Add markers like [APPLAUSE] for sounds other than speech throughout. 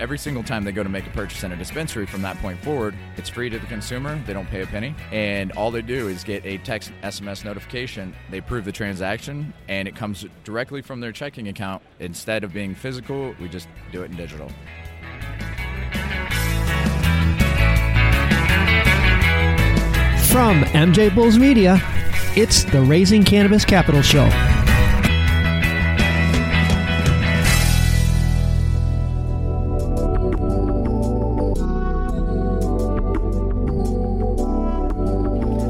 every single time they go to make a purchase in a dispensary from that point forward, it's free to the consumer. They don't pay a penny. And all they do is get a text SMS notification. They approve the transaction, and it comes directly from their checking account. Instead of being physical, we just do it in digital. From MJ Bulls Media, it's the Raising Cannabis Capital Show.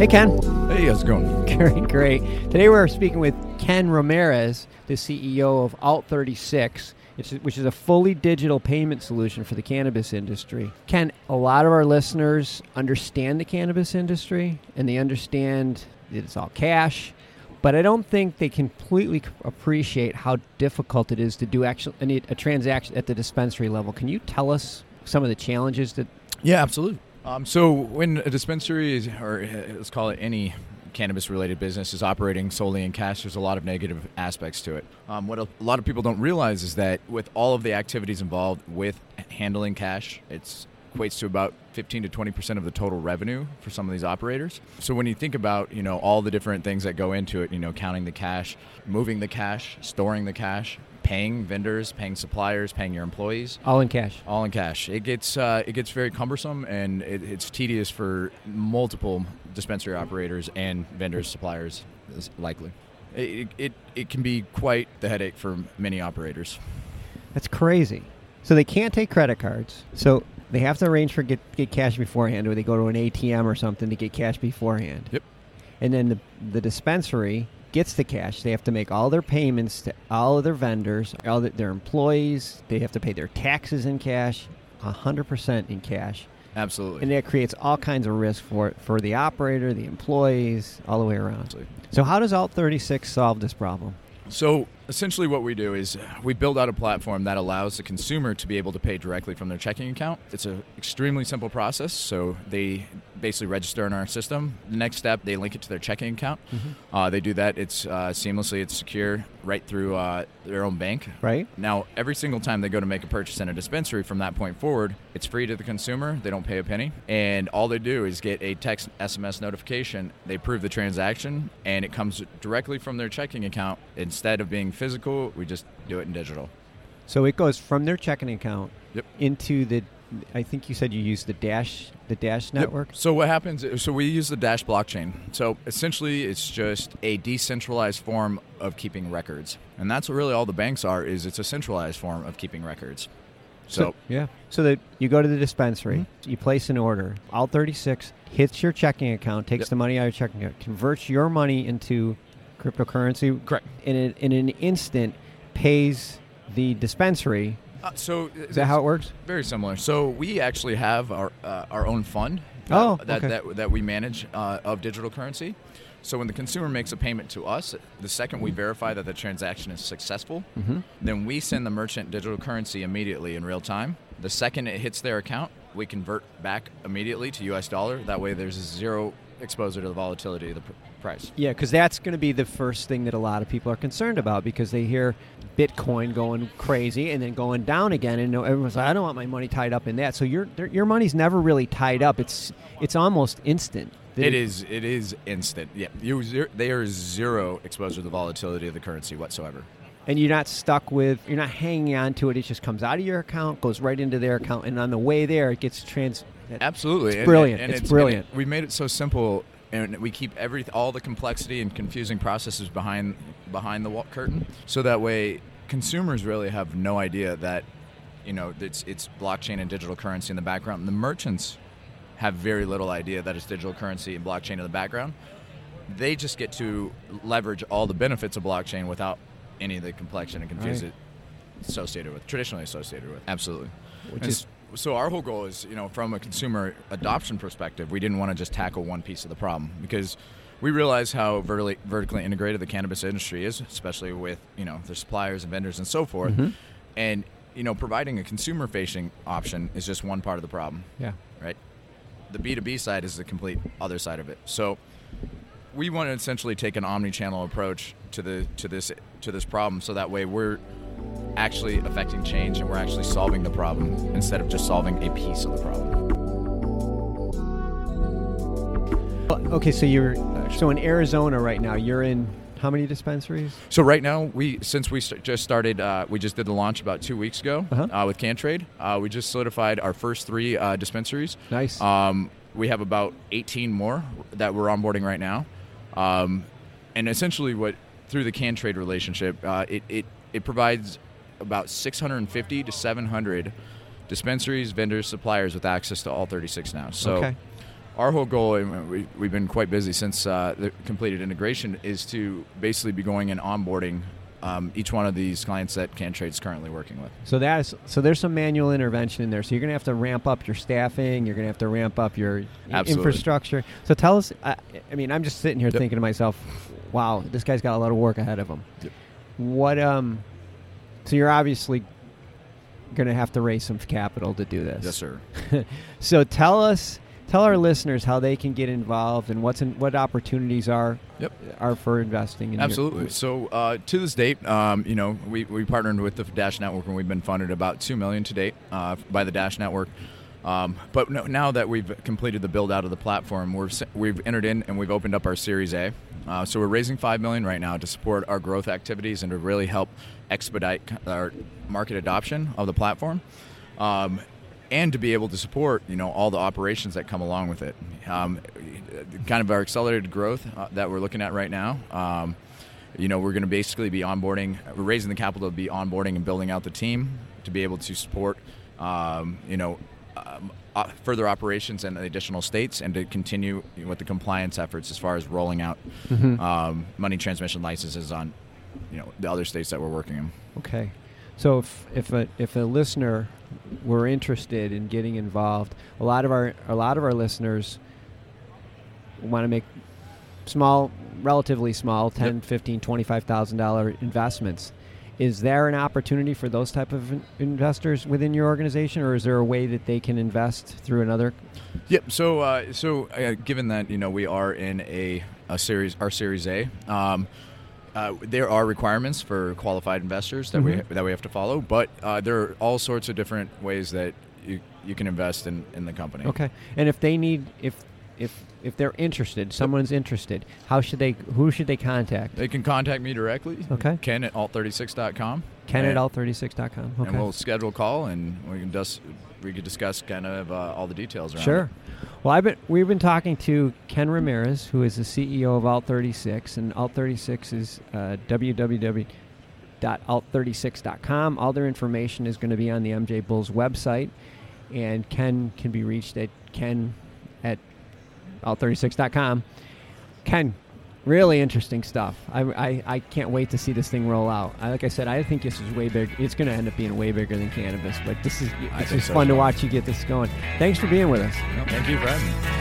Hey, Ken. Hey, how's it going? [LAUGHS] Great, great. Today we're speaking with Ken Ramirez, the CEO of Alt36, which is, a fully digital payment solution for the cannabis industry. Ken, a lot of our listeners understand the cannabis industry and they understand that it's all cash, but I don't think they completely appreciate how difficult it is to do actual, a, a transaction at the dispensary level. Can you tell us some of the challenges that Yeah, absolutely. Um, so when a dispensary is, or uh, let's call it any cannabis-related business is operating solely in cash, there's a lot of negative aspects to it. Um, what a lot of people don't realize is that with all of the activities involved with handling cash, it's equates to about 15 to 20 percent of the total revenue for some of these operators. So when you think about you know all the different things that go into it, you know counting the cash, moving the cash, storing the cash, paying vendors, paying suppliers, paying your employees, all in cash? all in cash. It gets uh, it gets very cumbersome and it, it's tedious for multiple dispensary operators and vendors, suppliers, is likely. It, it, it can be quite the headache for many operators. That's crazy. So they can't take credit cards. So they have to arrange for get get cash beforehand, or they go to an ATM or something to get cash beforehand. Yep. And then the the dispensary gets the cash. They have to make all their payments to all of their vendors, all their employees. They have to pay their taxes in cash, hundred percent in cash, Absolutely. and that creates all kinds of risk for for the operator, the employees, all the way around. Absolutely. So how does Alt thirty six solve this problem? So essentially, what we do is we build out a platform that allows the consumer to be able to pay directly from their checking account. It's an extremely simple process. So they basically register in our system. The next step, they link it to their checking account. Uh, they do that. It's uh, seamlessly. It's secure right through uh, their own bank. Right. Now, every single time they go to make a purchase in a dispensary from that point forward, it's free to the consumer. They don't pay a penny. And all they do is get a text SMS notification. They approve the transaction, and it comes directly from their checking account. Instead of being physical, we just do it in digital. So it goes from their checking account Yep. into the. I think you said you use the Dash the Dash Yep. network. So what happens? So we use the Dash blockchain. So essentially, it's just a decentralized form of keeping records, and that's what really all the banks are. Is it's a centralized form of keeping records. So, yeah, so that you go to the dispensary, Mm-hmm. you place an order. Alt thirty six hits your checking account, takes Yep. the money out of your checking account, converts your money into cryptocurrency. Correct. In an, in an instant, pays the dispensary. uh, so Is that how it works? Very similar. So we actually have our uh, our own fund. That, Oh, okay. that that that we manage uh, of digital currency. So when the consumer makes a payment to us, the second we verify that the transaction is successful, Mhm. then we send the merchant digital currency immediately in real time. The second it hits their account, we convert back immediately to U.S. dollar. That way, there's zero exposure to the volatility of the price. Yeah, because that's going to be the first thing that a lot of people are concerned about because they hear Bitcoin going crazy and then going down again, and everyone's like, "I don't want my money tied up in that." So your your money's never really tied up. It's it's almost instant. It is. It is instant. Yeah, you zero, they are zero exposure to the volatility of the currency whatsoever. and you're not stuck with you're not hanging on to it. It just comes out of your account, goes right into their account, and on the way there, it gets trans. Absolutely, It's brilliant. It's and brilliant. we made it so simple, and we keep every all the complexity and confusing processes behind behind the curtain, so that way consumers really have no idea that you know it's it's blockchain and digital currency in the background. And the merchants have very little idea that it's digital currency and blockchain in the background. They just get to leverage all the benefits of blockchain without any of the complexion and confusion associated with traditionally associated with. Absolutely. Which And is- so our whole goal is, you know, from a consumer adoption perspective, we didn't want to just tackle one piece of the problem because we realize how vertically, vertically integrated the cannabis industry is, especially with you know the suppliers and vendors and so forth. Mm-hmm. And you know, providing a consumer-facing option is just one part of the problem, Yeah. right? The B two B side is the complete other side of it. So we want to essentially take an omni-channel approach to the to this to this problem, so that way we're actually affecting change and we're actually solving the problem instead of just solving a piece of the problem. Okay, so you're so in Arizona right now. You're in how many dispensaries? So right now, we since we st- just started, uh, we just did the launch about two weeks ago Uh-huh. uh, with CanTrade. Uh, we just solidified our first three uh, dispensaries. Nice. Um, we have about 18 more that we're onboarding right now, um, and essentially, what through the CanTrade relationship, uh, it, it it provides about 650 to 700 dispensaries, vendors, suppliers with access to Alt 36 now. So Okay. our whole goal, and we, we've been quite busy since uh, the completed integration, is to basically be going and onboarding um, each one of these clients that CanTrade is currently working with. So that is so. There's some manual intervention in there. So you're going to have to ramp up your staffing. You're going to have to ramp up your Absolutely. infrastructure. So tell us. I, I mean, I'm just sitting here Yep. thinking to myself, "Wow, this guy's got a lot of work ahead of him." Yep. What um? So you're obviously going to have to raise some capital to do this. Yes, sir. [LAUGHS] So tell us, tell our listeners how they can get involved and what's in, what opportunities are Yep. are for investing. in your- Absolutely. So uh, to this date, um, you know, we, we partnered with the Dash Network and we've been funded about two million to date uh, by the Dash Network. Um, but no, now that we've completed the build out of the platform, we're, s- we've entered in and we've opened up our Series A. Uh, so we're raising five million right now to support our growth activities and to really help expedite our market adoption of the platform. Um, and to be able to support you know all the operations that come along with it. Um, kind of our accelerated growth uh, that we're looking at right now. Um, you know, we're going to basically be onboarding, we're raising the capital to be onboarding and building out the team to be able to support, um, you know, um, uh, further operations in additional states and to continue with the compliance efforts as far as rolling out um, money transmission licenses on, you know, the other states that we're working in. Okay. So if if a if a listener were interested in getting involved, a lot of our a lot of our listeners want to make small, relatively small, 10, Yep. 15, 25,000 dollar investments. Is there an opportunity for those type of in- investors within your organization or is there a way that they can invest through another Yep. So, uh, so uh, given that you know we are in a, a series, our Series A, um, uh, there are requirements for qualified investors that we Mhm. that we have to follow, but uh, there are all sorts of different ways that you you can invest in, in the company. Okay. And if they need if if if they're interested, someone's interested, how should they who should they contact? They can contact me directly. Okay. Ken at alt36.com. Ken at and, alt36.com. Okay. And we'll schedule a call and we can just we could discuss kind of uh, all the details around. Sure. it. Well, I've been we've been talking to Ken Ramirez, who is the CEO of Alt36, and Alt36 is uh, www.alt36.com. All their information is going to be on the MJ Bulls website, and Ken can be reached at ken at alt36.com. Ken, really interesting stuff. I, I, I can't wait to see this thing roll out. I, like I said, I think this is way big. It's going to end up being way bigger than cannabis, but this is it's just so fun as to watch you get this going. Thanks for being with us. No, thank you for having me.